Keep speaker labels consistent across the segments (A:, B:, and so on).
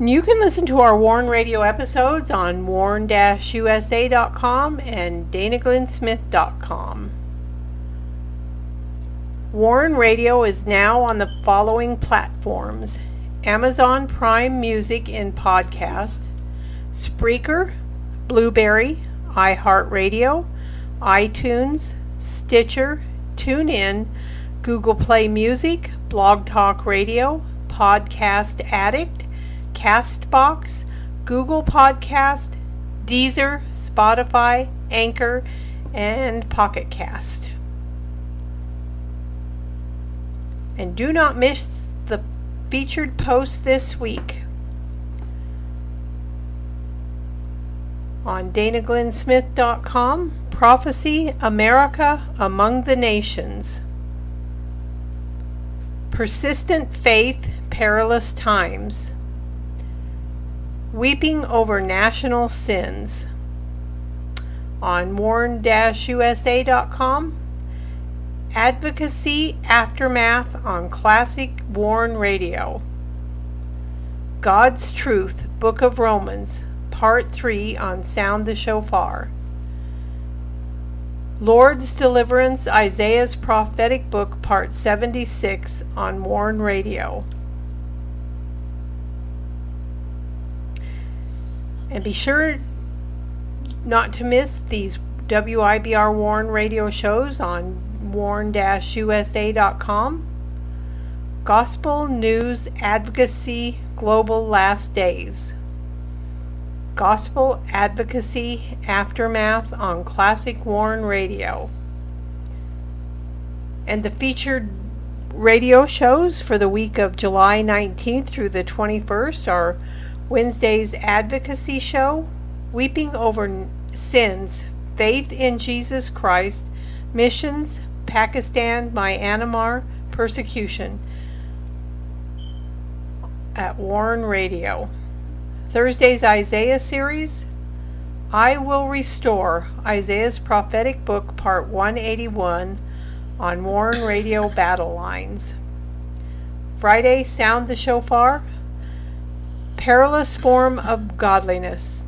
A: You can listen to our Warn Radio episodes on warn-usa.com and danaglennsmith.com. Warn Radio is now on the following platforms Amazon Prime Music and podcast, Spreaker, Blubrry, iHeartRadio, iTunes, Stitcher, TuneIn, Google Play Music, Blog Talk Radio, Podcast Addict, Castbox, Google Podcast, Deezer, Spotify, Anchor, and Pocket Cast. And do not miss the featured post this week on danaglennsmith.com Prophecy America Among the Nations. Persistent Faith, Perilous Times. Weeping Over National Sins. On warn-usa.com Advocacy Aftermath on Classic Warn Radio. God's Truth, Book of Romans, Part 3 on Sound the Shofar. Lord's Deliverance, Isaiah's Prophetic Book, Part 76 on Warn Radio. And be sure not to miss these WIBR Warn radio shows on warn-usa.com. Gospel News Advocacy Global Last Days. Gospel Advocacy Aftermath on Classic Warn Radio. And the featured radio shows for the week of July 19th through the 21st are Wednesday's Advocacy Show, Weeping Over Sins, Faith in Jesus Christ, Missions, Pakistan, Myanmar, Persecution at Warn Radio. Thursday's Isaiah series, I Will Restore, Isaiah's Prophetic Book, Part 181, on Warn Radio Battle Lines. Friday, Sound the Shofar, Perilous Form of Godliness,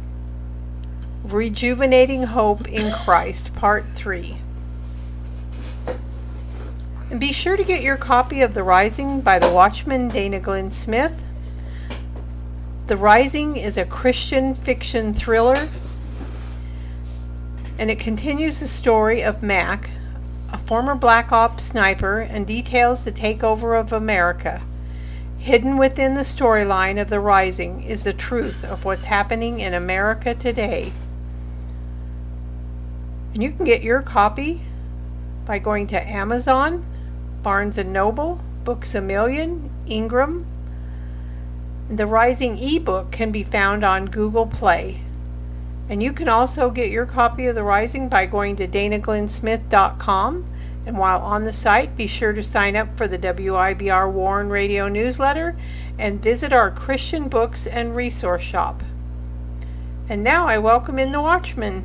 A: Rejuvenating Hope in Christ, Part 3. And be sure to get your copy of The Rising by the Watchman Dana Glenn Smith. The Rising is a Christian fiction thriller, and it continues the story of Mac, a former Black Ops sniper, and details the takeover of America. Hidden within the storyline of The Rising is the truth of what's happening in America today. And you can get your copy by going to Amazon Barnes & Noble, Books A Million, Ingram. The Rising ebook can be found on Google Play. And you can also get your copy of The Rising by going to danaglennsmith.com. And while on the site, be sure to sign up for the WIBR Warn Radio newsletter and visit our Christian books and resource shop. And now I welcome in the Watchman.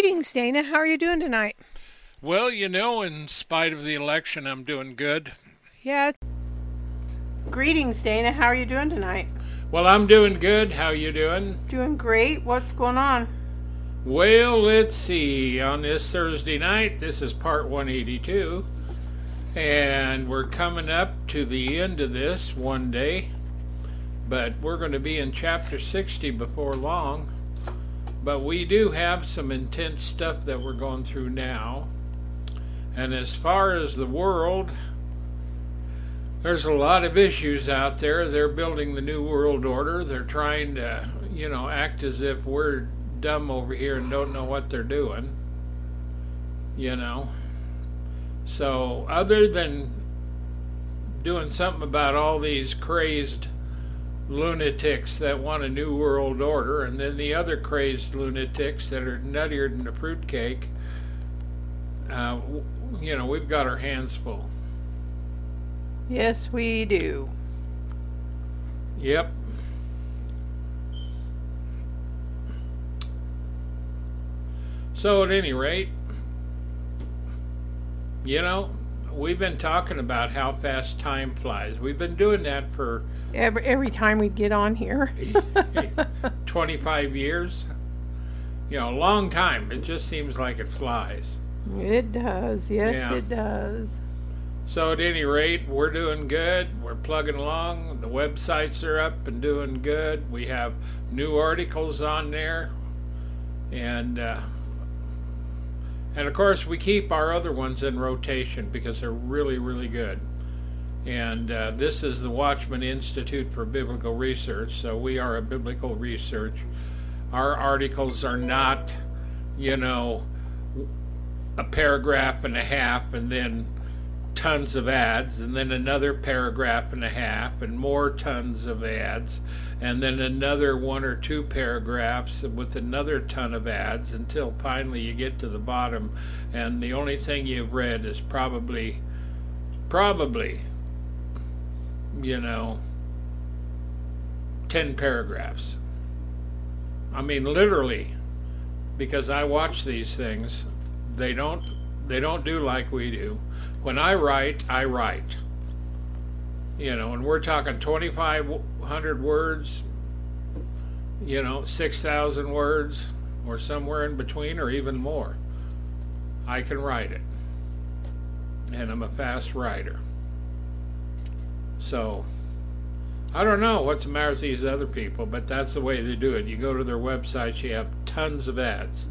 A: Greetings, Dana. How are you doing tonight?
B: Well, you know, in spite of the election, I'm doing good.
A: Yeah. Greetings, Dana. How are you doing tonight?
C: Well, I'm doing good. How are you doing?
A: Doing great. What's going on?
C: Well, let's see. On this Thursday night, this is part 182, and we're coming up to the end of this one day, but we're going to be in chapter 60 before long. But we do have some intense stuff that we're going through now. And as far as the world, there's a lot of issues out there. They're building the New World Order. They're trying to, you know, act as if we're dumb over here and don't know what they're doing. You know? So, other than doing something about all these crazed lunatics that want a new world order, and then the other crazed lunatics that are nuttier than a fruitcake, uh, you know, we've got our hands full.
A: Yes, we do.
C: Yep. So, at any rate, you know, we've been talking about how fast time flies. We've been doing that for
A: every every time we'd get on here.
C: 25 years. You know, a long time. It just seems like it flies.
A: It does. Yes,
C: Yeah.
A: it does.
C: So at any rate, we're doing good. We're plugging along. The websites are up and doing good. We have new articles on there, and uh, and of course we keep our other ones in rotation because they're really really good. And uh, this is the Watchman Institute for Biblical Research, so we are a biblical research. Our articles are not, you know, a paragraph and a half and then tons of ads, and then another paragraph and a half, and more tons of ads, and then another one or two paragraphs with another ton of ads until finally you get to the bottom, and the only thing you've read is probably, probably, you know, 10 paragraphs. I mean, literally, because I watch these things, they don't they don't do like we do. When I write, I write. You know, and we're talking 2,500 words, you know, 6,000 words, or somewhere in between, or even more. I can write it. And I'm a fast writer. So, I don't know what's the matter with these other people, but that's the way they do it. You go to their websites, you have tons of ads.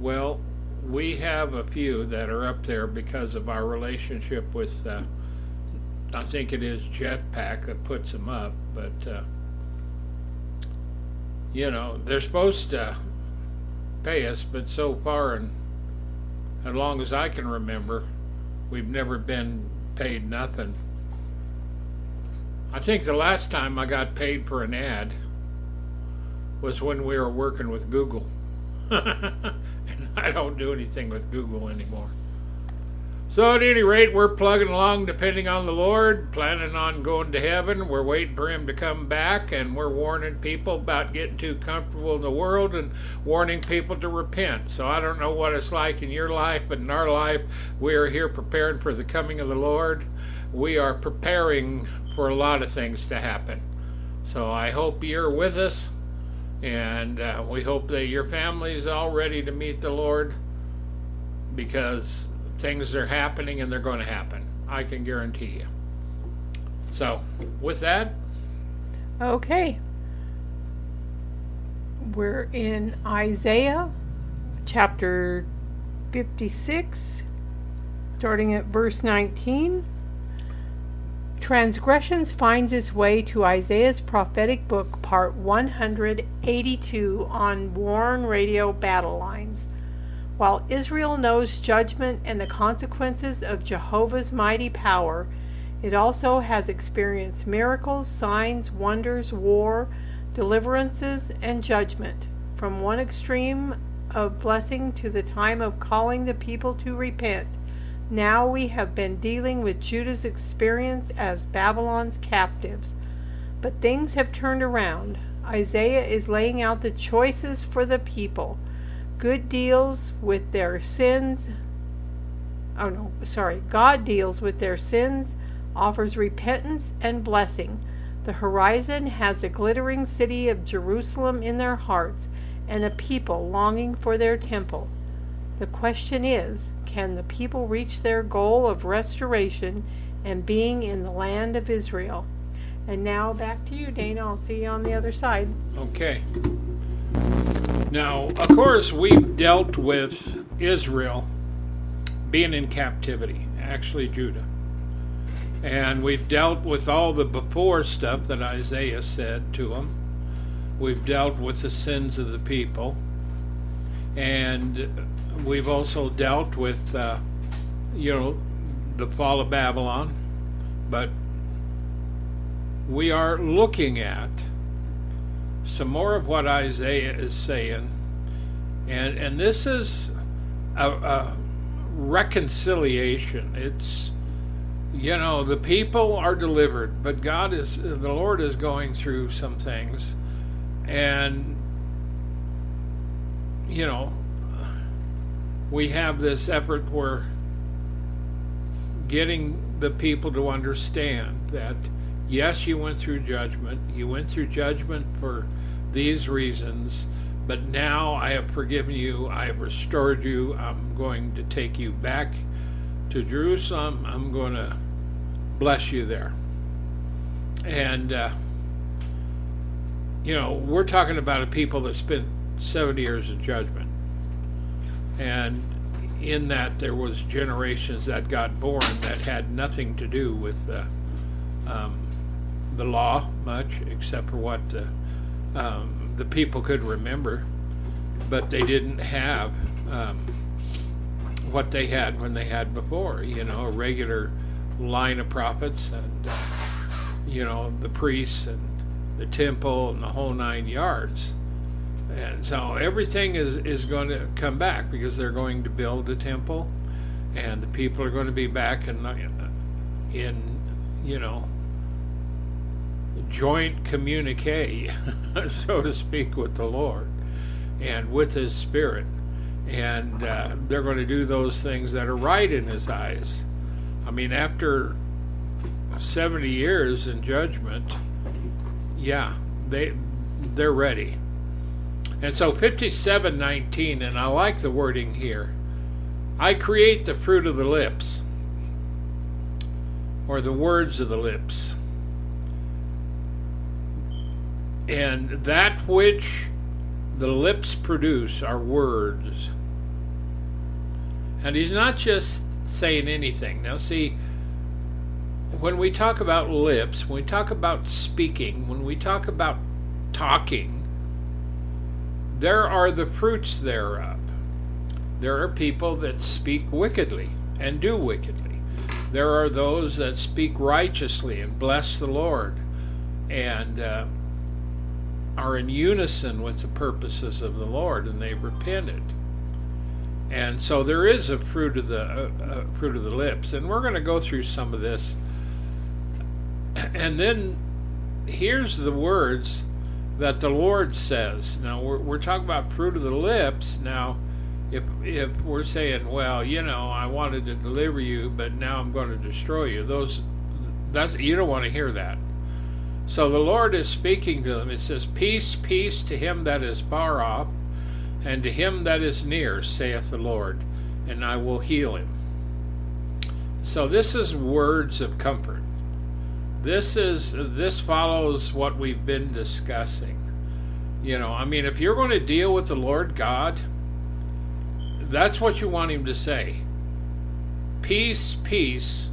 C: Well, we have a few that are up there because of our relationship with, uh, I think it is Jetpack that puts them up, but, uh, you know, they're supposed to pay us, but so far, and as long as I can remember, we've never been paid nothing. I think the last time I got paid for an ad was when we were working with Google. and I don't do anything with Google anymore. So, at any rate, we're plugging along depending on the Lord, planning on going to heaven. We're waiting for Him to come back, and we're warning people about getting too comfortable in the world and warning people to repent. So, I don't know what it's like in your life, but in our life, we are here preparing for the coming of the Lord. We are preparing for a lot of things to happen. So, I hope you're with us. And uh, we hope that your family is all ready to meet the Lord because things are happening and they're going to happen. I can guarantee you. So, with that,
A: Okay. We're in Isaiah chapter 56, starting at verse 19. Transgressions finds its way to Isaiah's prophetic book, part 182 on Warn Radio Battle Lines. While Israel knows judgment and the consequences of Jehovah's mighty power, it also has experienced miracles, signs, wonders, war, deliverances, and judgment. From one extreme of blessing to the time of calling the people to repent. Now we have been dealing with Judah's experience as Babylon's captives. But things have turned around. Isaiah is laying out the choices for the people good deals with their sins. Oh no, sorry. God deals with their sins, offers repentance and blessing. The horizon has a glittering city of Jerusalem in their hearts and a people longing for their temple. The question is can the people reach their goal of restoration and being in the land of Israel? And now back to you, Dana. I'll see you on the other side.
C: Okay. Now, of course, we've dealt with Israel being in captivity, actually, Judah. And we've dealt with all the before stuff that Isaiah said to them. We've dealt with the sins of the people. And we've also dealt with, uh, you know, the fall of Babylon. But we are looking at some more of what Isaiah is saying. And, and this is a, a reconciliation. It's, you know, the people are delivered, but God is, the Lord is going through some things. And, you know, we have this effort where getting the people to understand that yes, you went through judgment. You went through judgment for these reasons, but now I have forgiven you. I have restored you. I'm going to take you back to Jerusalem. I'm going to bless you there. And, uh, you know, we're talking about a people that spent 70 years of judgment. And in that, there was generations that got born that had nothing to do with uh, um, the law much, except for what the, um, the people could remember. But they didn't have um, what they had when they had before, you know, a regular line of prophets and, uh, you know, the priests and the temple and the whole nine yards. And so everything is, is going to come back because they're going to build a temple and the people are going to be back in, in you know, joint communique, so to speak, with the Lord and with His Spirit. And uh, they're going to do those things that are right in His eyes. I mean, after 70 years in judgment, yeah, they they're ready. And so 5719 and I like the wording here. I create the fruit of the lips or the words of the lips. And that which the lips produce are words. And he's not just saying anything. Now, see, when we talk about lips, when we talk about speaking, when we talk about talking, there are the fruits thereof. There are people that speak wickedly and do wickedly. There are those that speak righteously and bless the Lord and uh, are in unison with the purposes of the Lord and they've repented. And so there is a fruit of the uh, uh, fruit of the lips, and we're going to go through some of this. And then here's the words that the Lord says. Now we're, we're talking about fruit of the lips. Now, if if we're saying, well, you know, I wanted to deliver you, but now I'm going to destroy you, those that you don't want to hear that. So the Lord is speaking to them. It says, Peace, peace to him that is far off, and to him that is near, saith the Lord, and I will heal him. So this is words of comfort. This is this follows what we've been discussing. You know, I mean, if you're going to deal with the Lord God, that's what you want him to say. Peace, peace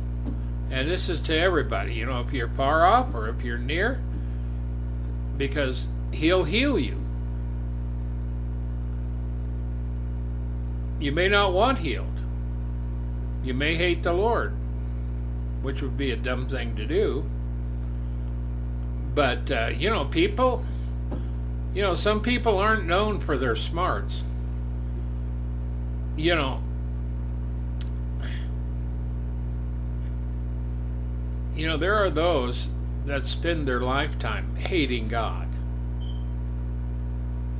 C: and this is to everybody, you know, if you're far off or if you're near, because He'll heal you. You may not want healed. You may hate the Lord, which would be a dumb thing to do. But, uh, you know, people, you know, some people aren't known for their smarts. You know, You know, there are those that spend their lifetime hating God.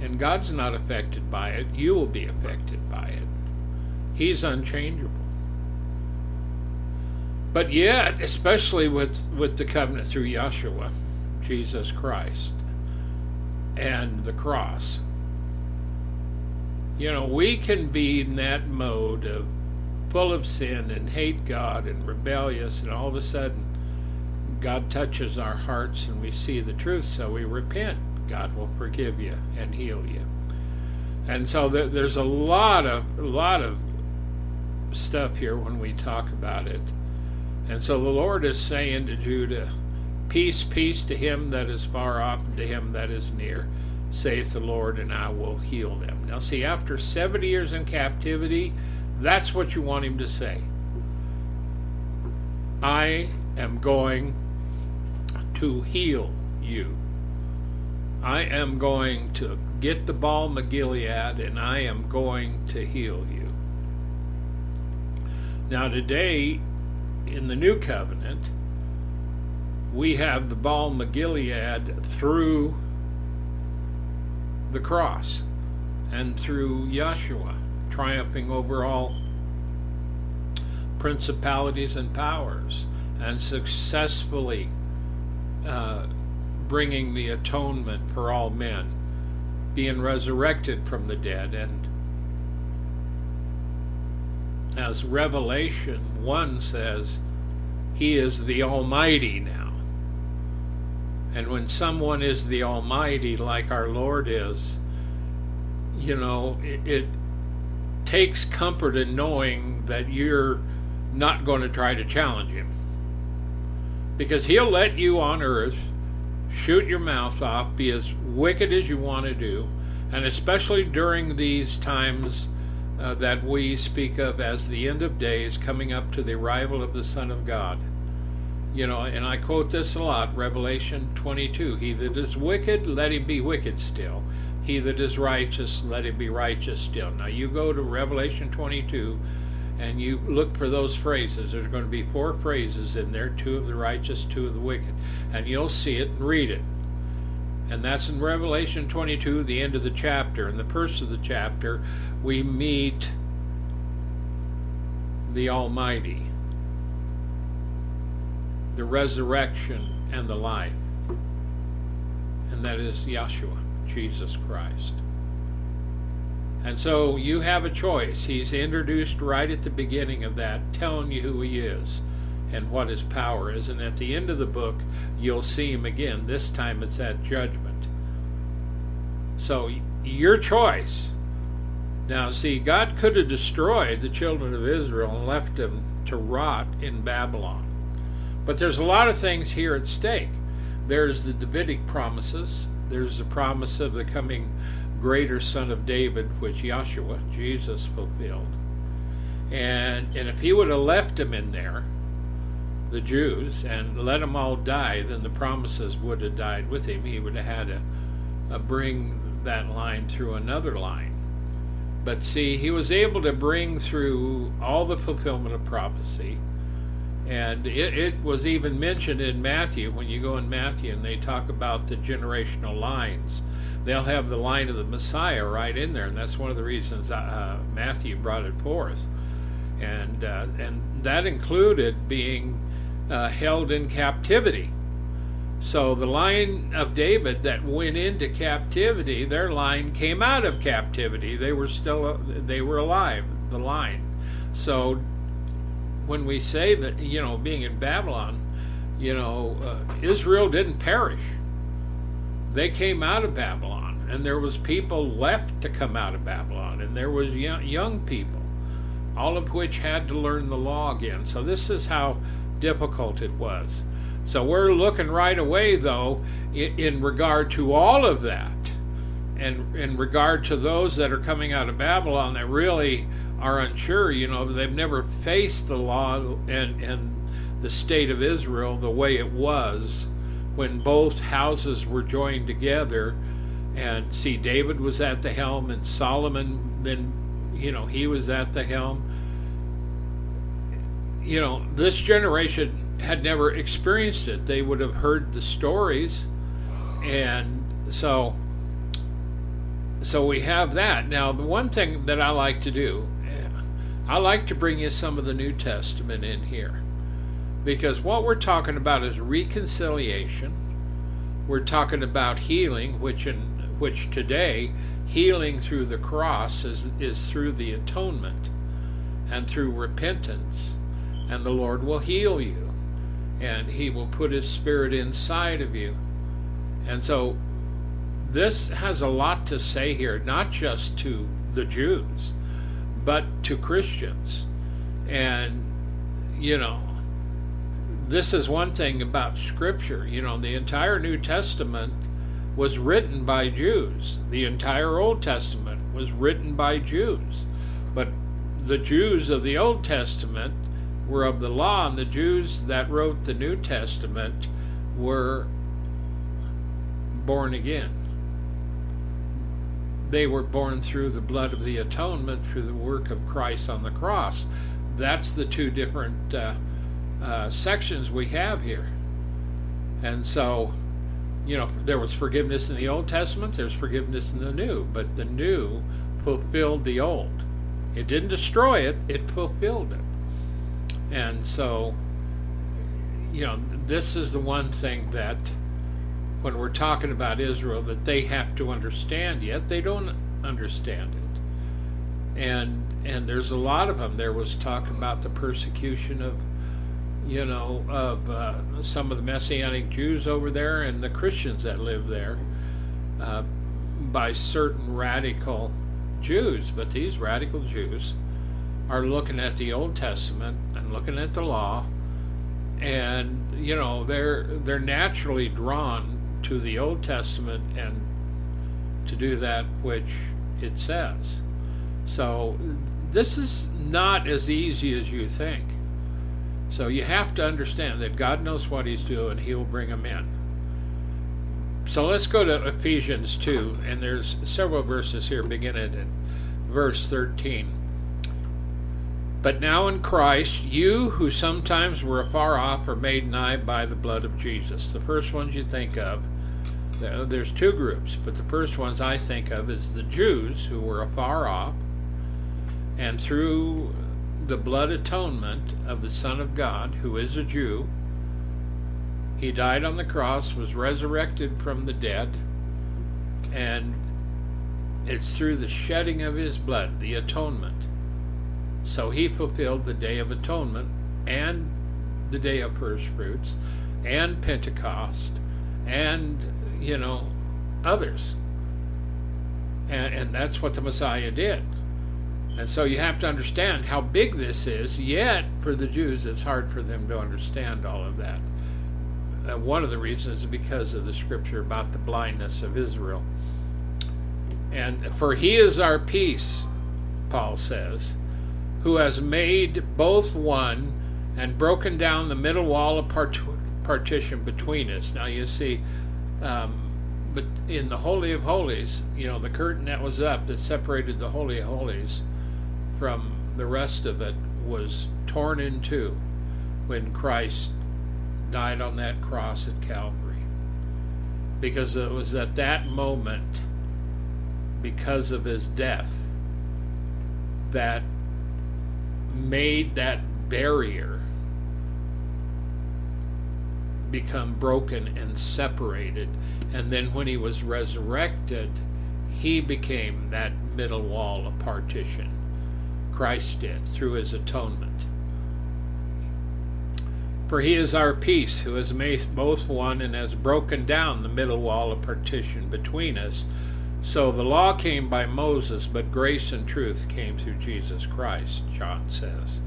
C: And God's not affected by it. You will be affected by it. He's unchangeable. But yet, especially with, with the covenant through Yeshua, Jesus Christ, and the cross, you know, we can be in that mode of full of sin and hate God and rebellious, and all of a sudden, God touches our hearts and we see the truth, so we repent. God will forgive you and heal you. And so there's a lot of a lot of stuff here when we talk about it. And so the Lord is saying to Judah, Peace, peace to him that is far off and to him that is near, saith the Lord, and I will heal them. Now, see, after 70 years in captivity, that's what you want him to say. I am going to heal you. I am going to get the balm of Gilead and I am going to heal you. Now, today, in the new covenant, we have the balm of Gilead through the cross and through Yeshua, triumphing over all principalities and powers and successfully uh, bringing the atonement for all men, being resurrected from the dead, and as Revelation 1 says, He is the Almighty now. And when someone is the Almighty, like our Lord is, you know, it, it takes comfort in knowing that you're not going to try to challenge Him. Because He'll let you on earth shoot your mouth off, be as wicked as you want to do, and especially during these times uh, that we speak of as the end of days coming up to the arrival of the Son of God. You know, and I quote this a lot Revelation 22 He that is wicked, let him be wicked still. He that is righteous, let him be righteous still. Now, you go to Revelation 22 and you look for those phrases. There's going to be four phrases in there two of the righteous, two of the wicked. And you'll see it and read it. And that's in Revelation 22, the end of the chapter. In the first of the chapter, we meet the Almighty, the resurrection, and the life. And that is Yeshua, Jesus Christ. And so you have a choice. He's introduced right at the beginning of that, telling you who he is and what his power is. And at the end of the book, you'll see him again. This time it's at judgment. So your choice. Now, see, God could have destroyed the children of Israel and left them to rot in Babylon. But there's a lot of things here at stake. There's the Davidic promises, there's the promise of the coming greater son of David, which Yeshua, Jesus, fulfilled. And, and if he would have left them in there, the Jews, and let them all die, then the promises would have died with him. He would have had to uh, bring that line through another line. But see, he was able to bring through all the fulfillment of prophecy. And it, it was even mentioned in Matthew, when you go in Matthew and they talk about the generational lines they'll have the line of the Messiah right in there, and that's one of the reasons uh, Matthew brought it forth, and uh, and that included being uh, held in captivity. So the line of David that went into captivity, their line came out of captivity. They were still they were alive. The line. So when we say that you know being in Babylon, you know uh, Israel didn't perish they came out of Babylon, and there was people left to come out of Babylon, and there was young, young people, all of which had to learn the law again. So this is how difficult it was. So we're looking right away, though, in, in regard to all of that, and in regard to those that are coming out of Babylon that really are unsure. You know, they've never faced the law and and the state of Israel the way it was when both houses were joined together. And see David was at the helm and Solomon then you know he was at the helm. You know this generation had never experienced it. They would have heard the stories. And so so we have that. Now the one thing that I like to do I like to bring you some of the New Testament in here Because what we're talking about is reconciliation. We're talking about healing, which in which today healing through the cross is, is through the atonement and through repentance. And the Lord will heal you. And he will put his spirit inside of you. And so this has a lot to say here, not just to the Jews, but to Christians. And, you know, this is one thing about Scripture. You know, the entire New Testament was written by Jews, the entire Old Testament was written by Jews. But the Jews of the Old Testament were of the law, and the Jews that wrote the New Testament were born again. They were born through the blood of the atonement, through the work of Christ on the cross. That's the two different uh, uh, sections we have here. And so, you know, there was forgiveness in the Old Testament, there's forgiveness in the New, but the New fulfilled the Old. It didn't destroy it, it fulfilled it. And so, you know, this is the one thing that when we're talking about Israel that they have to understand yet they don't understand it. And and there's a lot of them there was talk about the persecution of you know of uh, some of the messianic Jews over there and the Christians that live there uh, by certain radical Jews. But these radical Jews are looking at the Old Testament and looking at the law. And you know they're they're naturally drawn to the Old Testament and to do that which it says. So this is not as easy as you think. So you have to understand that God knows what He's doing, He will bring them in. So let's go to Ephesians 2, and there's several verses here beginning at verse 13. But now in Christ, you who sometimes were afar off are made nigh by the blood of Jesus. The first ones you think of there's two groups, but the first ones I think of is the Jews who were afar off, and through the blood atonement of the Son of God, who is a Jew, he died on the cross, was resurrected from the dead, and it's through the shedding of his blood, the atonement. So he fulfilled the Day of Atonement and the Day of First Fruits and Pentecost and you know, others. And, and that's what the Messiah did. And so you have to understand how big this is, yet for the Jews it's hard for them to understand all of that. And one of the reasons is because of the scripture about the blindness of Israel. And for he is our peace, Paul says, who has made both one and broken down the middle wall of part- partition between us. Now you see, um, but in the Holy of Holies, you know, the curtain that was up that separated the Holy of Holies from the rest of it was torn in two when Christ died on that cross at Calvary. Because it was at that moment, because of his death, that made that barrier become broken and separated. And then when he was resurrected, he became that middle wall of partition. Christ did through his atonement. For he is our peace, who has made both one and has broken down the middle wall of partition between us. So the law came by Moses, but grace and truth came through Jesus Christ, John says.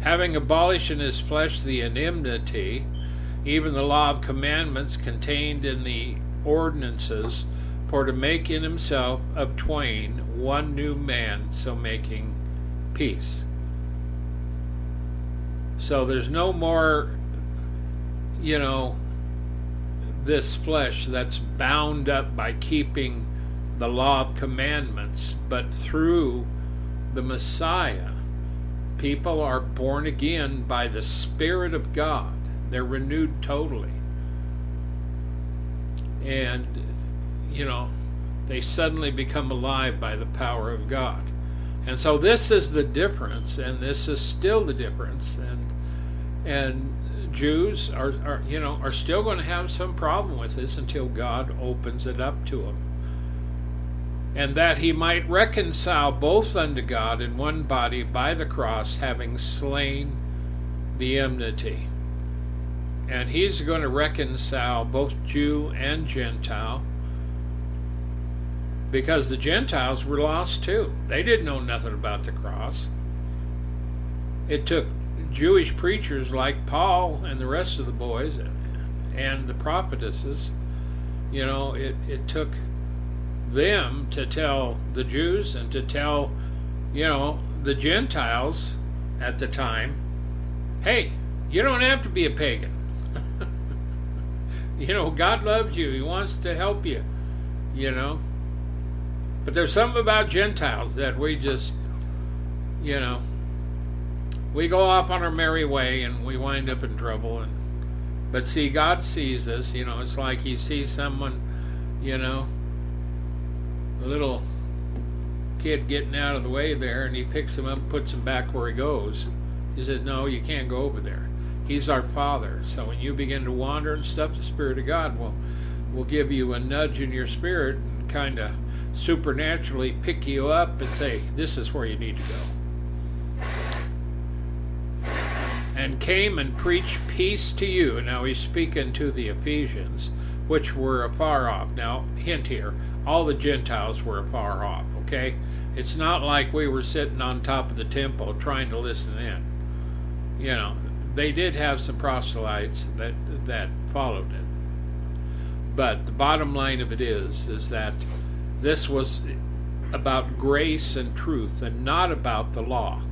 C: Having abolished in his flesh the enmity, even the law of commandments contained in the ordinances, for to make in himself of twain one new man, so making peace. So there's no more, you know, this flesh that's bound up by keeping the law of commandments, but through the Messiah, people are born again by the Spirit of God they're renewed totally. And, you know, they suddenly become alive by the power of God. And so this is the difference, and this is still the difference. And, and Jews are, are, you know, are still going to have some problem with this until God opens it up to them. And that he might reconcile both unto God in one body by the cross, having slain the enmity. And he's going to reconcile both Jew and Gentile because the Gentiles were lost too. They didn't know nothing about the cross. It took Jewish preachers like Paul and the rest of the boys and the prophetesses, you know, it, it took them to tell the Jews and to tell, you know, the Gentiles at the time, hey, you don't have to be a pagan. you know, God loves you. He wants to help you, you know. But there's something about Gentiles that we just, you know, we go off on our merry way and we wind up in trouble and but see god sees this you know it's like he sees someone you know a little kid getting out of the way there and he picks him up puts him back where he goes he says no you can't go over there he's our father so when you begin to wander and stuff the spirit of god will will give you a nudge in your spirit and kind of supernaturally pick you up and say this is where you need to go and came and preached peace to you. Now he's speaking to the Ephesians, which were afar off. Now, hint here, all the Gentiles were afar off, okay? It's not like we were sitting on top of the temple trying to listen in. You know, they did have some proselytes that that followed it. But the bottom line of it is is that this was about grace and truth and not about the law.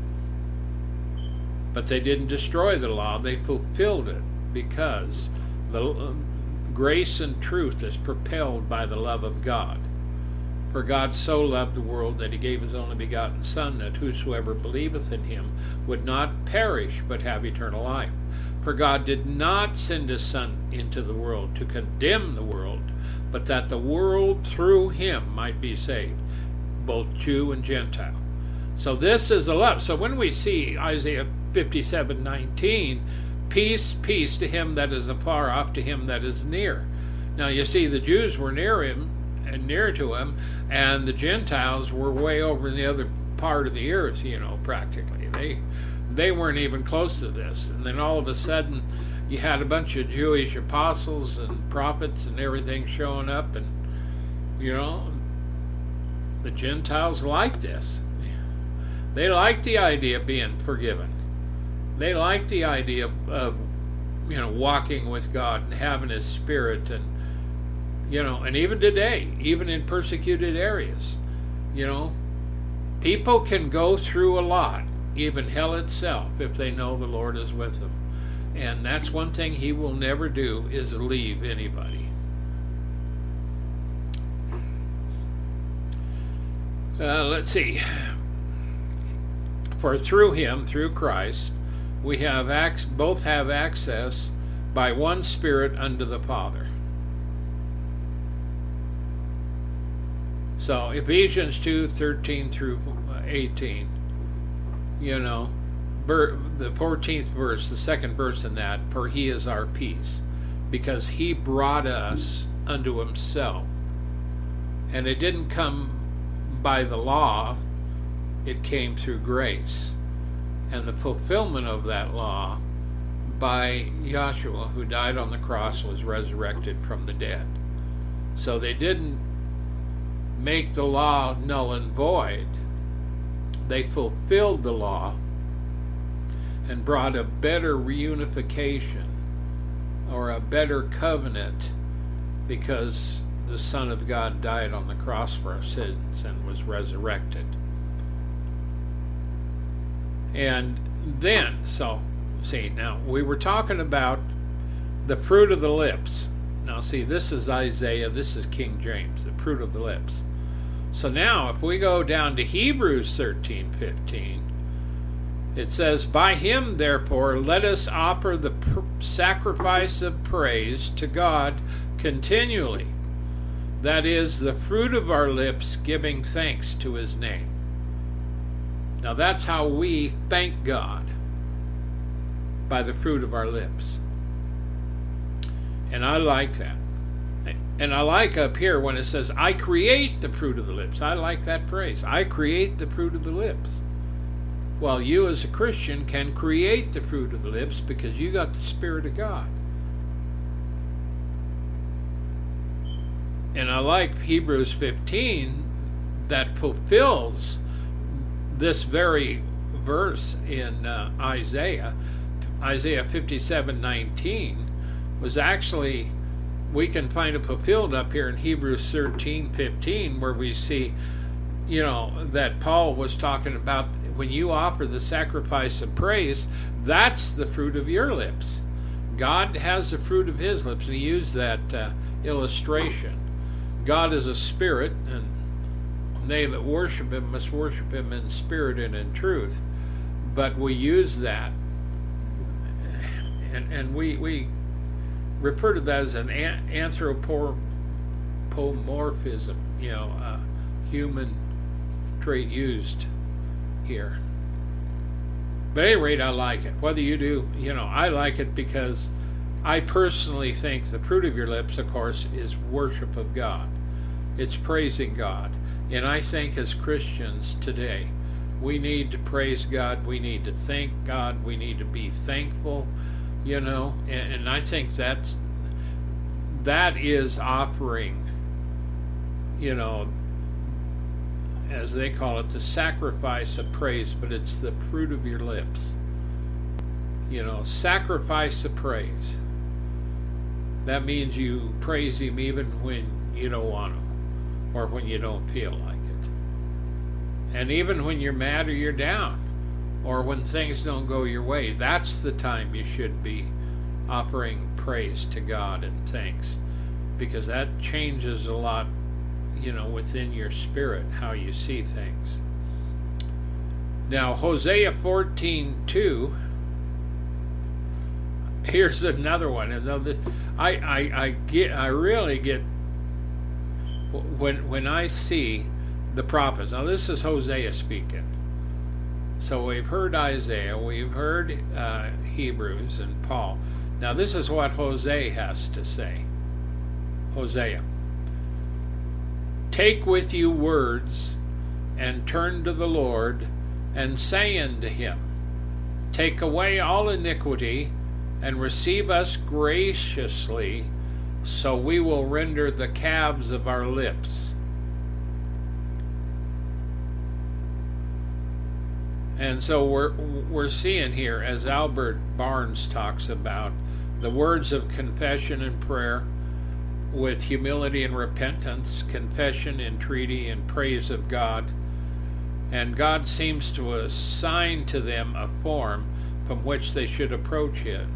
C: But they didn't destroy the law, they fulfilled it because the uh, grace and truth is propelled by the love of God. For God so loved the world that he gave his only begotten Son, that whosoever believeth in him would not perish, but have eternal life. For God did not send his Son into the world to condemn the world, but that the world through him might be saved, both Jew and Gentile. So this is the love. So when we see Isaiah 57:19, peace, peace to him that is afar off, to him that is near. Now you see, the Jews were near him near to him, and the Gentiles were way over in the other part of the earth. You know, practically they they weren't even close to this. And then all of a sudden, you had a bunch of Jewish apostles and prophets and everything showing up, and you know, the Gentiles liked this. They liked the idea of being forgiven they liked the idea of, of you know walking with God and having His Spirit and you know and even today, even in persecuted areas, you know, people can go through a lot, even hell itself, if they know the Lord is with them. And that's one thing He will never do is leave anybody. Uh, let's see. For through him, through Christ, we have ac- both have access by one Spirit unto the Father. So Ephesians 2 13 through uh, 18, you know, the 14th verse, the second verse in that, for he is our peace, because he brought us unto himself. And it didn't come by the law, it came through grace and the fulfillment of that law by Yahshua, who died on the cross, was resurrected from the dead. So they didn't make the law null and void, they fulfilled the law and brought a better reunification or a better covenant because the Son of God died on the cross for our sins and was resurrected. And then, so, see, now we were talking about the fruit of the lips. Now, see, this is Isaiah, this is King James, the fruit of the lips. So now, if we go down to Hebrews 13 15, it says, By him, therefore, let us offer the pr- sacrifice of praise to God continually. That is, the fruit of our lips giving thanks to his name. Now that's how we thank God by the fruit of our lips. And I like that. And I like up here when it says, I create the fruit of the lips. I like that phrase. I create the fruit of the lips. Well, you as a Christian can create the fruit of the lips because you got the Spirit of God. And I like Hebrews 15 that fulfills this very verse in uh, Isaiah. Isaiah 57:19 was actually we can find it fulfilled up here in Hebrews 13:15 where we see you know that Paul was talking about when you offer the sacrifice of praise that's the fruit of your lips. God has the fruit of his lips and he used that uh, illustration. God is a spirit and they that worship him must worship him in spirit and in truth. But we use that and and we we refer to that as an anthropomorphism, you know, uh, human trait used here. But at any rate, I like it. Whether you do, you know, I like it because I personally think the fruit of your lips, of course, is worship of God. It's praising God. And I think as Christians today, we need to praise God. We need to thank God. We need to be thankful you know and, and i think that's that is offering you know as they call it the sacrifice of praise but it's the fruit of your lips. You know sacrifice of praise. That means you praise him even when you don't want to or when you don't feel like it. And even when you're mad or you're down or when things don't go your way, that's the time you should be offering praise to God and thanks because that changes a lot, you know, within your spirit how you see things. Now, Hosea 14:2 here's another one. Another I, I I get I really get when when I see the prophets. Now this is Hosea speaking so we've heard Isaiah, we've heard uh, Hebrews and Paul. Now, this is what Hosea has to say. Hosea. Take with you words and turn to the Lord and say unto him, Take away all iniquity and receive us graciously, so we will render the calves of our lips And so we're we're seeing here, as Albert Barnes talks about, the words of confession and prayer with humility and repentance, confession, entreaty, and praise of God. And God seems to assign to them a form from which they should approach it.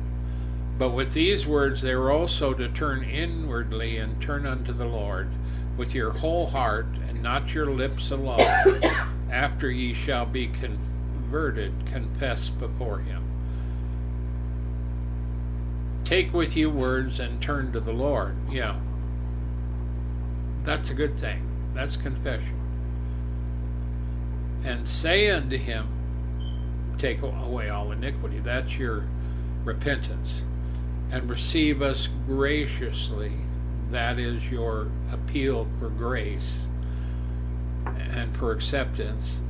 C: But with these words, they are also to turn inwardly and turn unto the Lord with your whole heart, and not your lips alone, after ye shall be converted converted confess before him. Take with you words and turn to the Lord. Yeah. That's a good thing. That's confession. And say unto him, Take away all iniquity. That's your repentance. And receive us graciously. That is your appeal for grace and for acceptance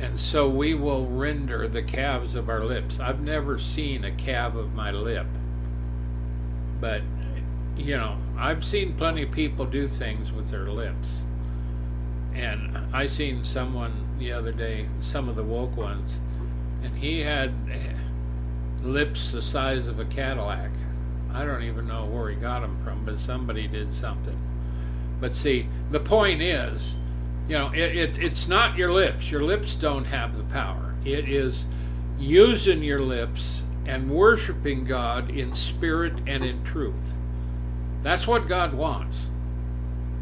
C: and so we will render the calves of our lips. I've never seen a calf of my lip, but you know, I've seen plenty of people do things with their lips. And I seen someone the other day, some of the woke ones, and he had lips the size of a Cadillac. I don't even know where he got them from, but somebody did something. But see, the point is, you know, it, it, it's not your lips. Your lips don't have the power. It is using your lips and worshiping God in spirit and in truth. That's what God wants.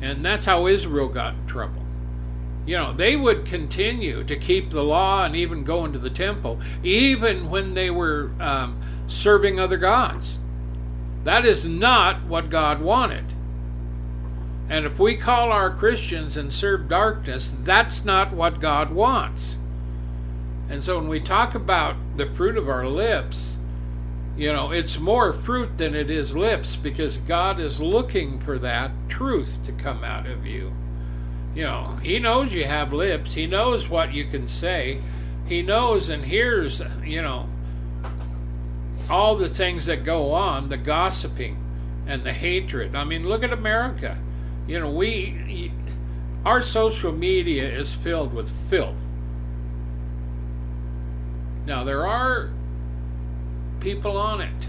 C: And that's how Israel got in trouble. You know, they would continue to keep the law and even go into the temple, even when they were um, serving other gods. That is not what God wanted. And if we call our Christians and serve darkness, that's not what God wants. And so when we talk about the fruit of our lips, You know, it's more fruit than it is lips because God is looking for that truth to come out of you. You know, He knows you have lips, He knows what you can say, He knows and hears, you know, all the things that go on, the gossiping and the hatred. I mean, look at America. You know, we, our social media is filled with filth. Now, there are people on it,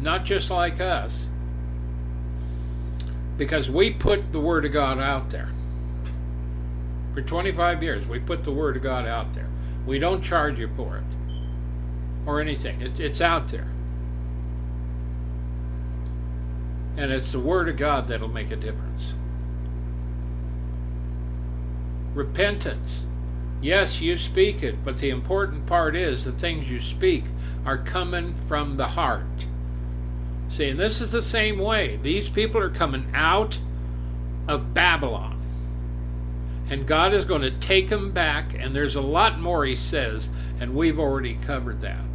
C: not just like us, because we put the Word of God out there. For 25 years, we put the Word of God out there. We don't charge you for it or anything, it, it's out there. And it's the Word of God that'll make a difference. Repentance. Yes, you speak it, but the important part is the things you speak are coming from the heart. See, and this is the same way. These people are coming out of Babylon. And God is going to take them back, and there's a lot more, he says, and we've already covered that.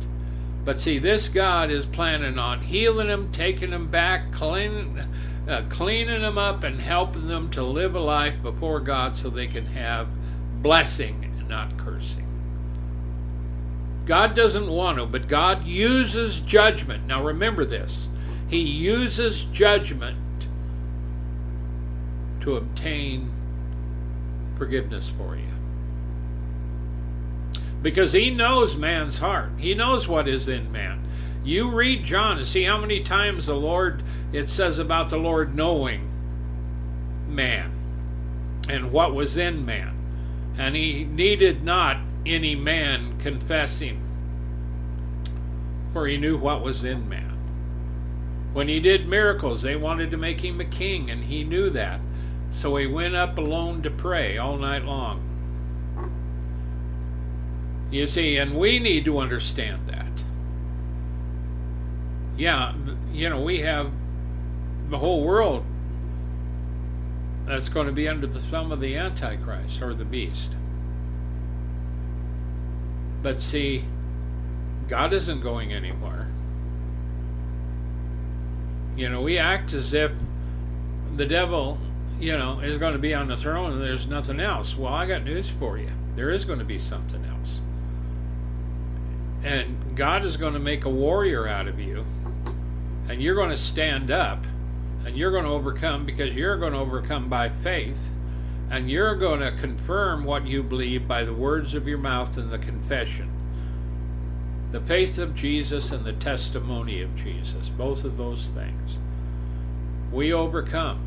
C: But see, this God is planning on healing them, taking them back, clean, uh, cleaning them up, and helping them to live a life before God so they can have blessing and not cursing. God doesn't want to, but God uses judgment. Now remember this He uses judgment to obtain forgiveness for you because he knows man's heart. He knows what is in man. You read John and see how many times the Lord, it says about the Lord knowing man and what was in man. And he needed not any man confess him, for he knew what was in man. When he did miracles, they wanted to make him a king, and he knew that. So he went up alone to pray all night long. You see, and we need to understand that. Yeah, you know, we have the whole world that's going to be under the thumb of the Antichrist or the beast. But see, God isn't going anywhere. You know, we act as if the devil, you know, is going to be on the throne and there's nothing else. Well, I got news for you. There is going to be something else. And God is going to make a warrior out of you. And you're going to stand up. And you're going to overcome because you're going to overcome by faith. And you're going to confirm what you believe by the words of your mouth and the confession. The faith of Jesus and the testimony of Jesus. Both of those things. We overcome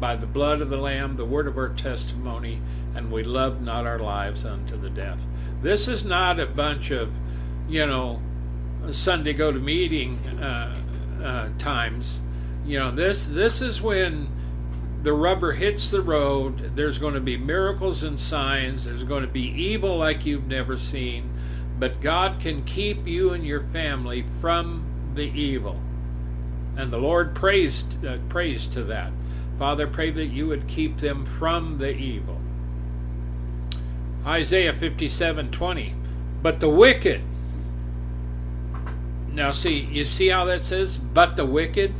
C: by the blood of the Lamb, the word of our testimony, and we love not our lives unto the death. This is not a bunch of you know, Sunday go to meeting uh, uh, times. You know, this this is when the rubber hits the road. There's going to be miracles and signs. There's going to be evil like you've never seen, but God can keep you and your family from the evil. And the Lord praised uh, praised to that. Father, pray that you would keep them from the evil. Isaiah 57:20. But the wicked now, see, you see how that says, but the wicked?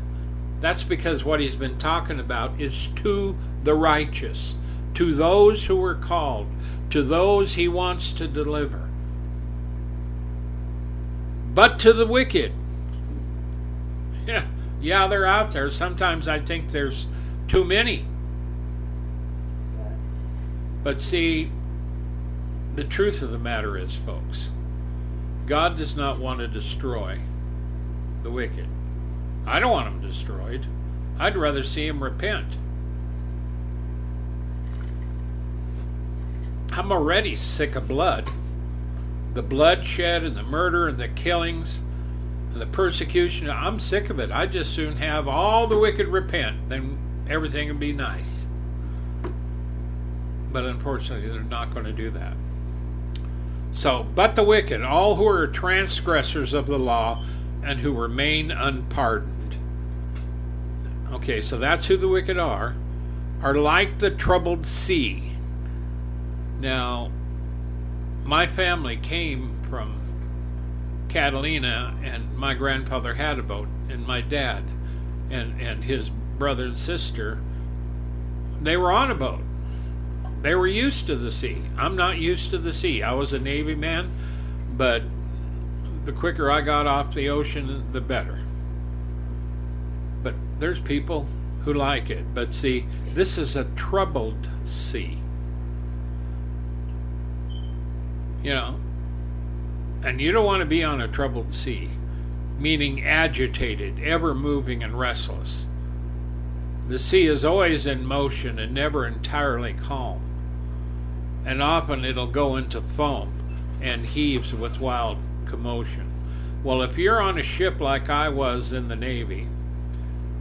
C: That's because what he's been talking about is to the righteous, to those who are called, to those he wants to deliver. But to the wicked, yeah, yeah, they're out there. Sometimes I think there's too many. But see, the truth of the matter is, folks, God does not want to destroy the wicked. I don't want them destroyed. I'd rather see them repent. I'm already sick of blood. The bloodshed and the murder and the killings and the persecution. I'm sick of it. I'd just soon have all the wicked repent, then everything would be nice. But unfortunately, they're not going to do that. So, but the wicked, all who are transgressors of the law and who remain unpardoned. Okay, so that's who the wicked are, are like the troubled sea. Now, my family came from Catalina and my grandfather had a boat, and my dad and, and his brother and sister, they were on a boat. They were used to the sea. I'm not used to the sea. I was a Navy man, but the quicker I got off the ocean, the better. But there's people who like it. But see, this is a troubled sea. You know, and you don't want to be on a troubled sea, meaning agitated, ever moving and restless. The sea is always in motion and never entirely calm. And often it'll go into foam and heaves with wild commotion. Well, if you're on a ship like I was in the Navy,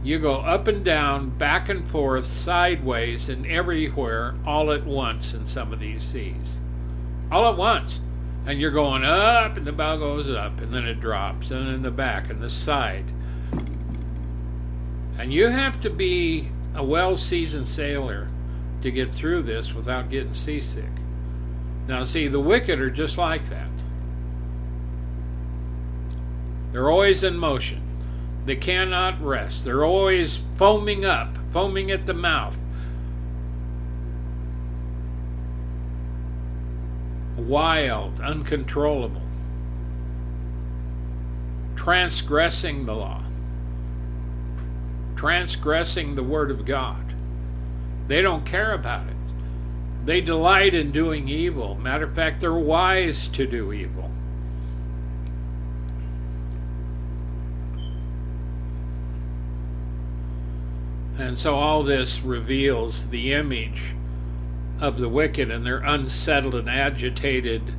C: you go up and down, back and forth, sideways, and everywhere all at once in some of these seas. All at once. And you're going up, and the bow goes up, and then it drops, and then the back and the side. And you have to be a well seasoned sailor to get through this without getting seasick. Now, see, the wicked are just like that. They're always in motion. They cannot rest. They're always foaming up, foaming at the mouth. Wild, uncontrollable, transgressing the law, transgressing the Word of God. They don't care about it. They delight in doing evil. Matter of fact, they're wise to do evil. And so all this reveals the image of the wicked and their unsettled and agitated,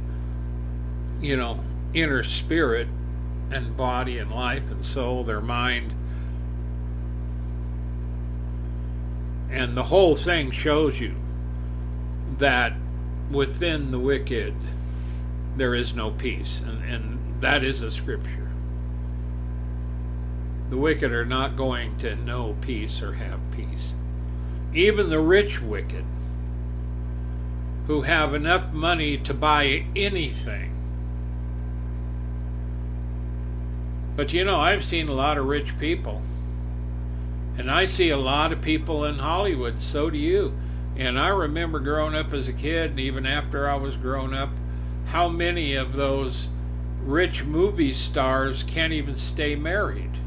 C: you know, inner spirit and body and life and soul, their mind. And the whole thing shows you that within the wicked there is no peace. And, and that is a scripture. The wicked are not going to know peace or have peace. Even the rich wicked, who have enough money to buy anything. But you know, I've seen a lot of rich people. And I see a lot of people in Hollywood, so do you. And I remember growing up as a kid, and even after I was grown up, how many of those rich movie stars can't even stay married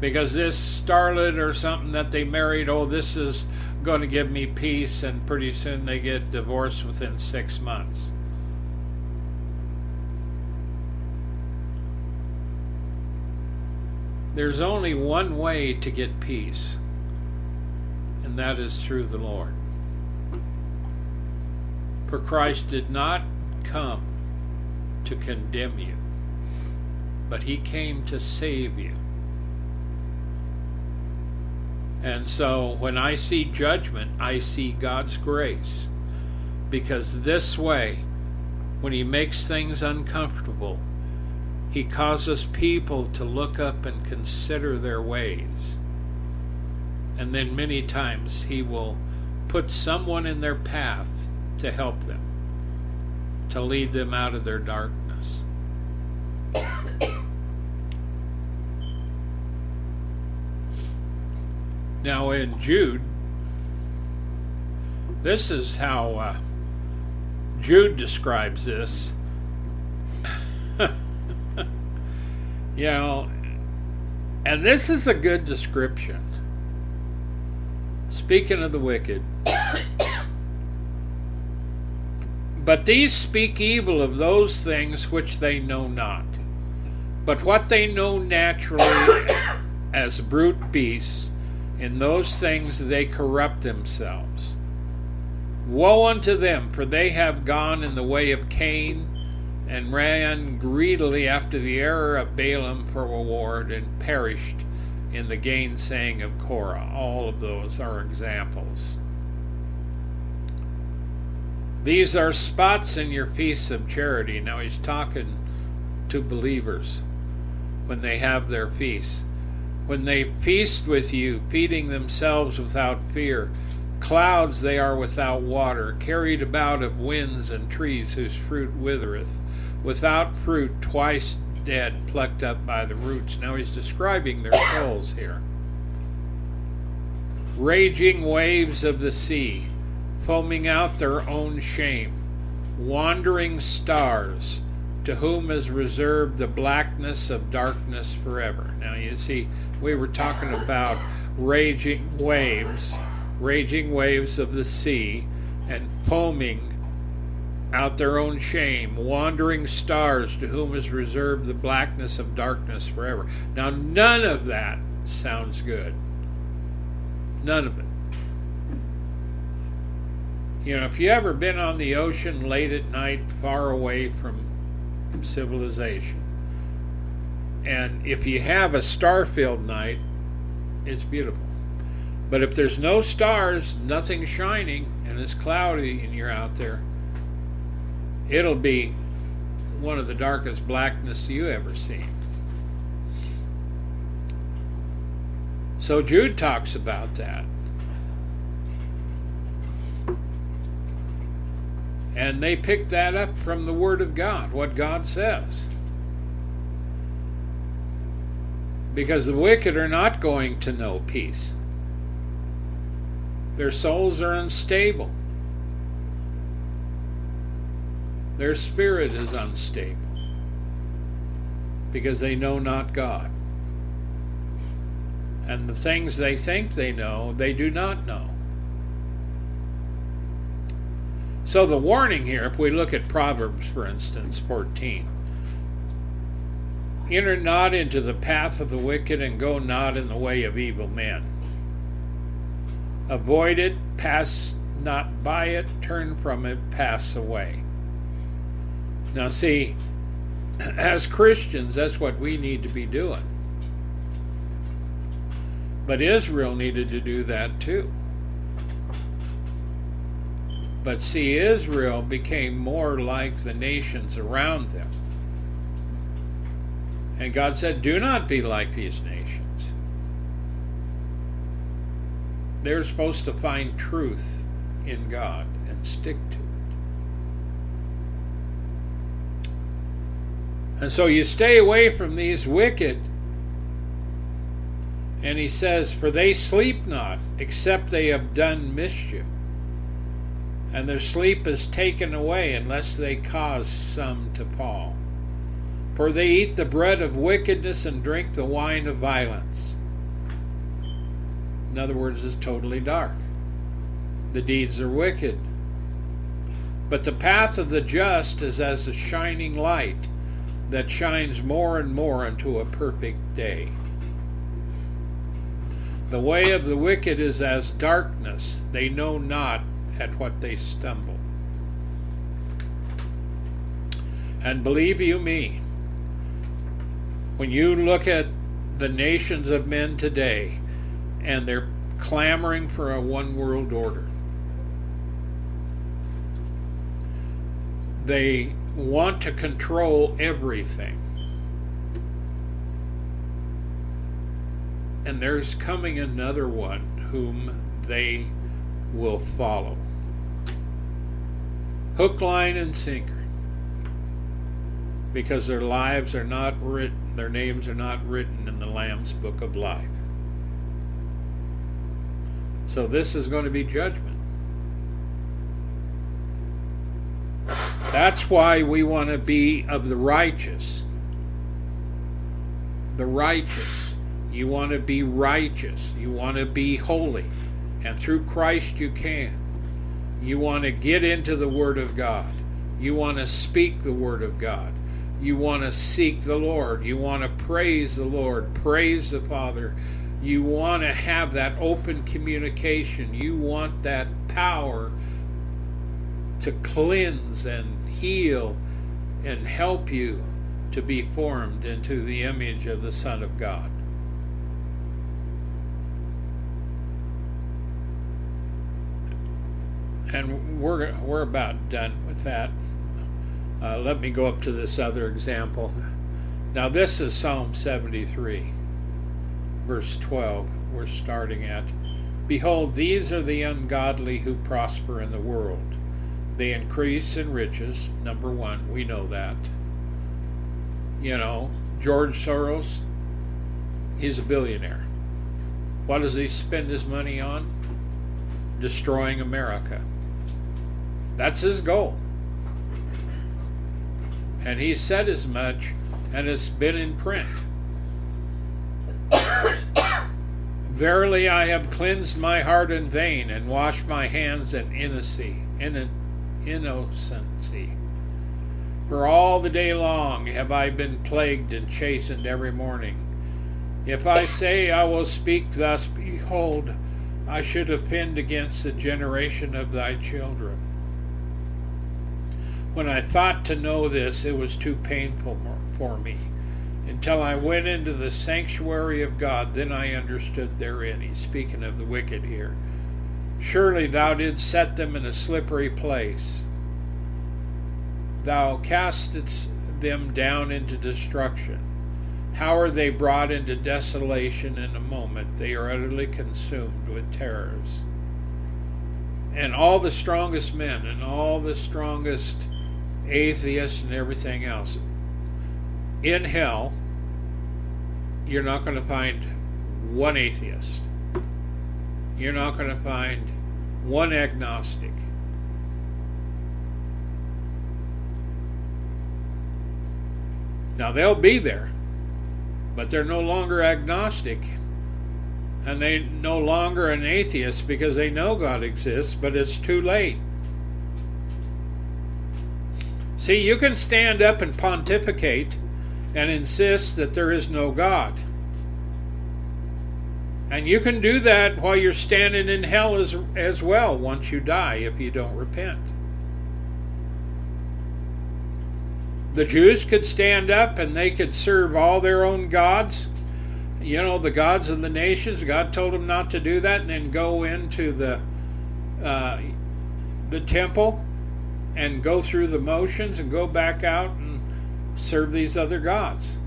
C: because this starlet or something that they married, oh, this is going to give me peace, and pretty soon they get divorced within six months. There's only one way to get peace, and that is through the Lord. For Christ did not come to condemn you, but he came to save you. And so when I see judgment, I see God's grace. Because this way, when He makes things uncomfortable, He causes people to look up and consider their ways. And then many times He will put someone in their path to help them, to lead them out of their darkness. Now, in Jude, this is how uh, Jude describes this. you know, and this is a good description. Speaking of the wicked, but these speak evil of those things which they know not. But what they know naturally as brute beasts, in those things they corrupt themselves. Woe unto them, for they have gone in the way of Cain, and ran greedily after the error of Balaam for reward, and perished in the gainsaying of Korah. All of those are examples. These are spots in your feasts of charity. Now he's talking to believers when they have their feasts when they feast with you, feeding themselves without fear. Clouds they are without water, carried about of winds and trees whose fruit withereth, without fruit, twice dead, plucked up by the roots. Now he's describing their souls here. Raging waves of the sea, foaming out their own shame, wandering stars, to whom is reserved the blackness of darkness forever. Now you see, we were talking about raging waves, raging waves of the sea, and foaming out their own shame, wandering stars to whom is reserved the blackness of darkness forever. Now, none of that sounds good. None of it. You know, if you ever been on the ocean late at night, far away from civilization, and if you have a star-filled night, it's beautiful. But if there's no stars, nothing shining, and it's cloudy, and you're out there, it'll be one of the darkest blackness you ever seen. So Jude talks about that. And they pick that up from the Word of God, what God says. Because the wicked are not going to know peace. Their souls are unstable. Their spirit is unstable because they know not God. And the things they think they know, they do not know. So, the warning here, if we look at Proverbs, for instance, 14 enter not into the path of the wicked and go not in the way of evil men. Avoid it, pass not by it, turn from it, pass away. Now, see, as Christians, that's what we need to be doing. But Israel needed to do that too. But see, Israel became more like the nations around them. And God said, Do not be like these nations. They're supposed to find truth in God and stick to it. And so you stay away from these wicked. And he says, For they sleep not, except they have done mischief. And their sleep is taken away unless they cause some to fall. For they eat the bread of wickedness and drink the wine of violence. In other words, it's totally dark. The deeds are wicked. But the path of the just is as a shining light that shines more and more into a perfect day. The way of the wicked is as darkness, they know not at what they stumble. And believe you me, when you look at the nations of men today and they're clamoring for a one world order, they want to control everything. And there's coming another one whom they will follow. Hook, line, and sinker. Because their lives are not written, their names are not written in the Lamb's book of life. So this is going to be judgment. That's why we want to be of the righteous. The righteous. You want to be righteous. You want to be holy. And through Christ you can. You want to get into the Word of God. You want to speak the Word of God. You want to seek the Lord. You want to praise the Lord, praise the Father. You want to have that open communication. You want that power to cleanse and heal and help you to be formed into the image of the Son of God. And we're, we're about done with that. Uh, let me go up to this other example. Now, this is Psalm 73, verse 12. We're starting at Behold, these are the ungodly who prosper in the world they increase in riches, number one, we know that. You know, George Soros, he's a billionaire. What does he spend his money on? Destroying America. That's his goal. And he said as much, and it's been in print. Verily, I have cleansed my heart in vain and washed my hands in innocency. For all the day long have I been plagued and chastened every morning. If I say I will speak thus, behold, I should offend against the generation of thy children. When I thought to know this, it was too painful for me. Until I went into the sanctuary of God, then I understood therein. He's speaking of the wicked here. Surely thou didst set them in a slippery place. Thou castest them down into destruction. How are they brought into desolation in a moment? They are utterly consumed with terrors. And all the strongest men and all the strongest atheists and everything else. In hell, you're not going to find one atheist. You're not going to find one agnostic. Now, they'll be there, but they're no longer agnostic and they no longer an atheist because they know God exists, but it's too late. See, you can stand up and pontificate and insist that there is no God. And you can do that while you're standing in hell as, as well once you die if you don't repent. The Jews could stand up and they could serve all their own gods. You know, the gods of the nations. God told them not to do that and then go into the, uh, the temple and go through the motions and go back out and serve these other gods.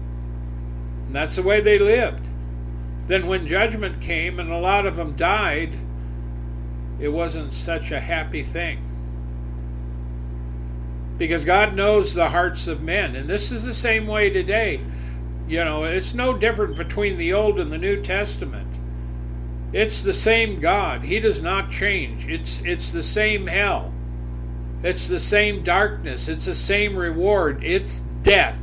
C: And that's the way they lived. Then, when judgment came and a lot of them died, it wasn't such a happy thing. Because God knows the hearts of men. And this is the same way today. You know, it's no different between the Old and the New Testament. It's the same God. He does not change. It's it's the same hell. It's the same darkness, it's the same reward, it's death.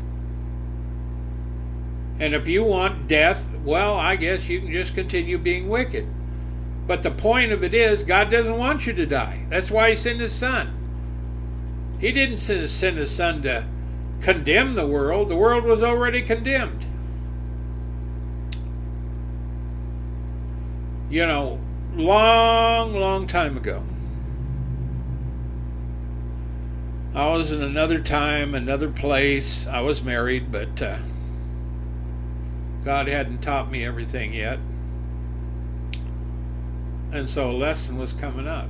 C: And if you want death, well, I guess you can just continue being wicked. But the point of it is, God doesn't want you to die. That's why He sent His Son. He didn't send His Son to condemn the world, the world was already condemned. You know, long, long time ago, I was in another time, another place. I was married, but uh, God hadn't taught me everything yet. And so a lesson was coming up.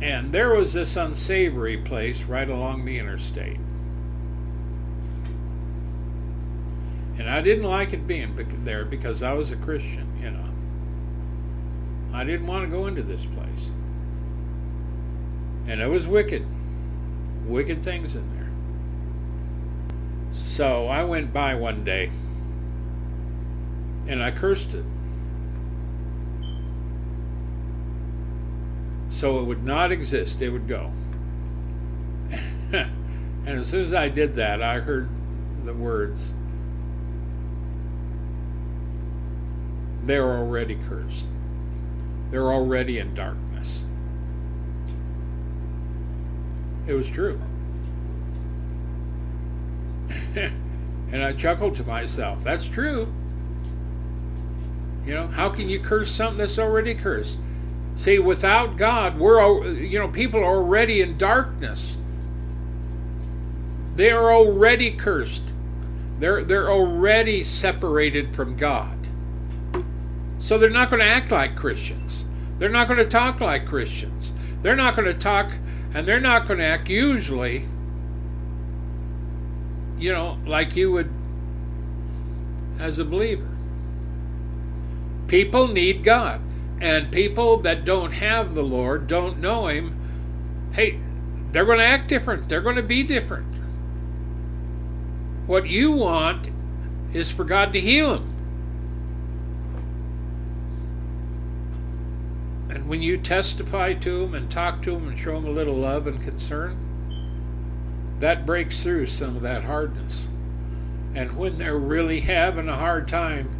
C: And there was this unsavory place right along the interstate. And I didn't like it being there because I was a Christian, you know. I didn't want to go into this place. And it was wicked. Wicked things in there. So I went by one day and I cursed it. So it would not exist, it would go. and as soon as I did that, I heard the words, They're already cursed. They're already in darkness. It was true. and I chuckled to myself. That's true. You know, how can you curse something that's already cursed? See, without God, we're you know, people are already in darkness. They are already cursed. They're they're already separated from God. So they're not going to act like Christians. They're not going to talk like Christians. They're not going to talk and they're not going to act usually, you know, like you would as a believer. People need God. And people that don't have the Lord, don't know Him, hey, they're going to act different. They're going to be different. What you want is for God to heal him. And when you testify to them and talk to them and show them a little love and concern, that breaks through some of that hardness. And when they're really having a hard time,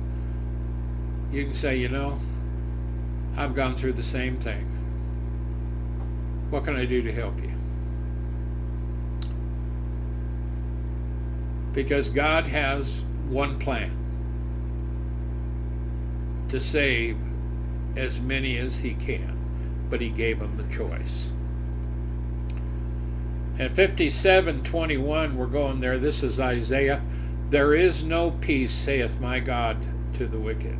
C: you can say, you know, I've gone through the same thing. What can I do to help you? Because God has one plan to save as many as He can, but He gave them the choice. And 57:21, we're going there. This is Isaiah. There is no peace, saith my God, to the wicked.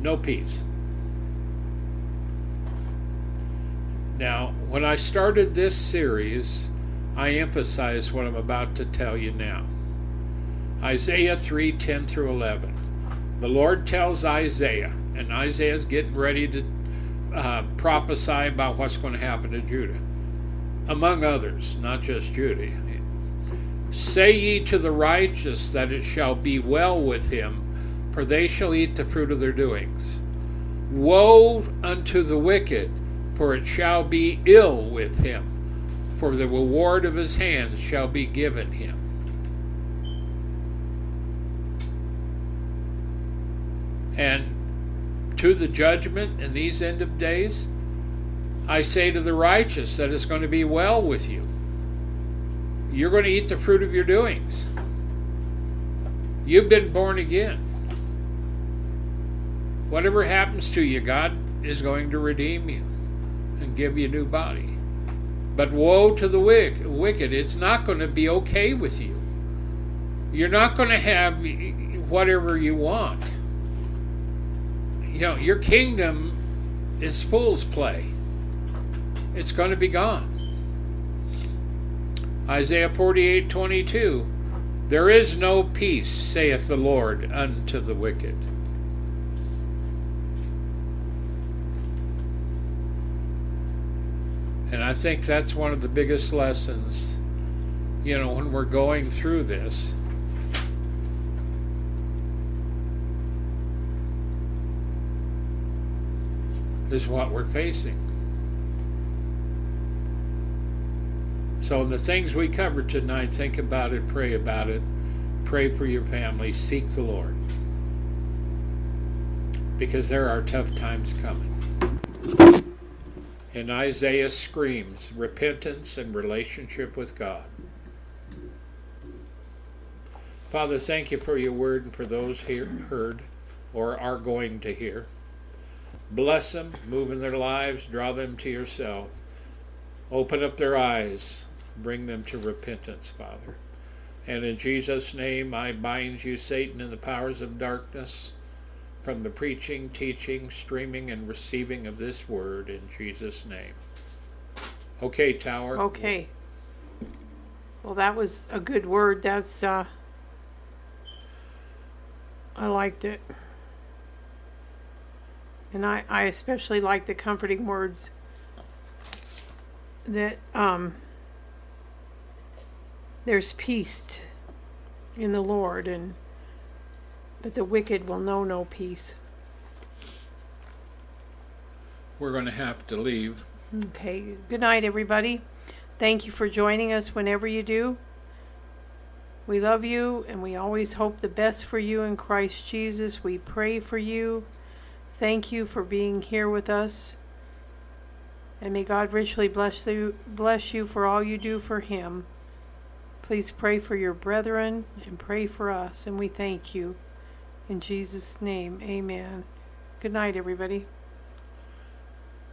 C: No peace. Now, when I started this series, I emphasized what I'm about to tell you now. Isaiah 3 10 through 11. The Lord tells Isaiah, and Isaiah's getting ready to uh, prophesy about what's going to happen to Judah, among others, not just Judah. Say ye to the righteous that it shall be well with him, for they shall eat the fruit of their doings. Woe unto the wicked, for it shall be ill with him, for the reward of his hands shall be given him. And to the judgment in these end of days, I say to the righteous that it's going to be well with you. You're going to eat the fruit of your doings. You've been born again. Whatever happens to you, God is going to redeem you and give you a new body. But woe to the wicked. It's not going to be okay with you. You're not going to have whatever you want. You know, your kingdom is fool's play. It's going to be gone. Isaiah 48 22. There is no peace, saith the Lord, unto the wicked. And I think that's one of the biggest lessons, you know, when we're going through this. Is what we're facing. So, in the things we covered tonight, think about it, pray about it, pray for your family, seek the Lord. Because there are tough times coming. And Isaiah screams repentance and relationship with God. Father, thank you for your word and for those here heard or are going to hear. Bless them, move in their lives, draw them to yourself. Open up their eyes, bring them to repentance, Father. And in Jesus' name, I bind you, Satan, and the powers of darkness from the preaching, teaching, streaming, and receiving of this word in Jesus' name. Okay, Tower.
A: Okay. Well, that was a good word. That's, uh, I liked it. And I, I especially like the comforting words that, um, there's peace in the Lord and but the wicked will know no peace.
C: We're going to have to leave.
A: Okay. Good night, everybody. Thank you for joining us whenever you do. We love you and we always hope the best for you in Christ Jesus. We pray for you. Thank you for being here with us. And may God richly bless you, bless you for all you do for Him. Please pray for your brethren and pray for us, and we thank you. In Jesus' name, amen. Good night, everybody.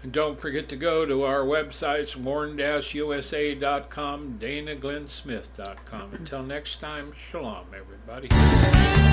C: And don't forget to go to our websites, warn-usa.com, danaglennsmith.com. Until next time, shalom, everybody.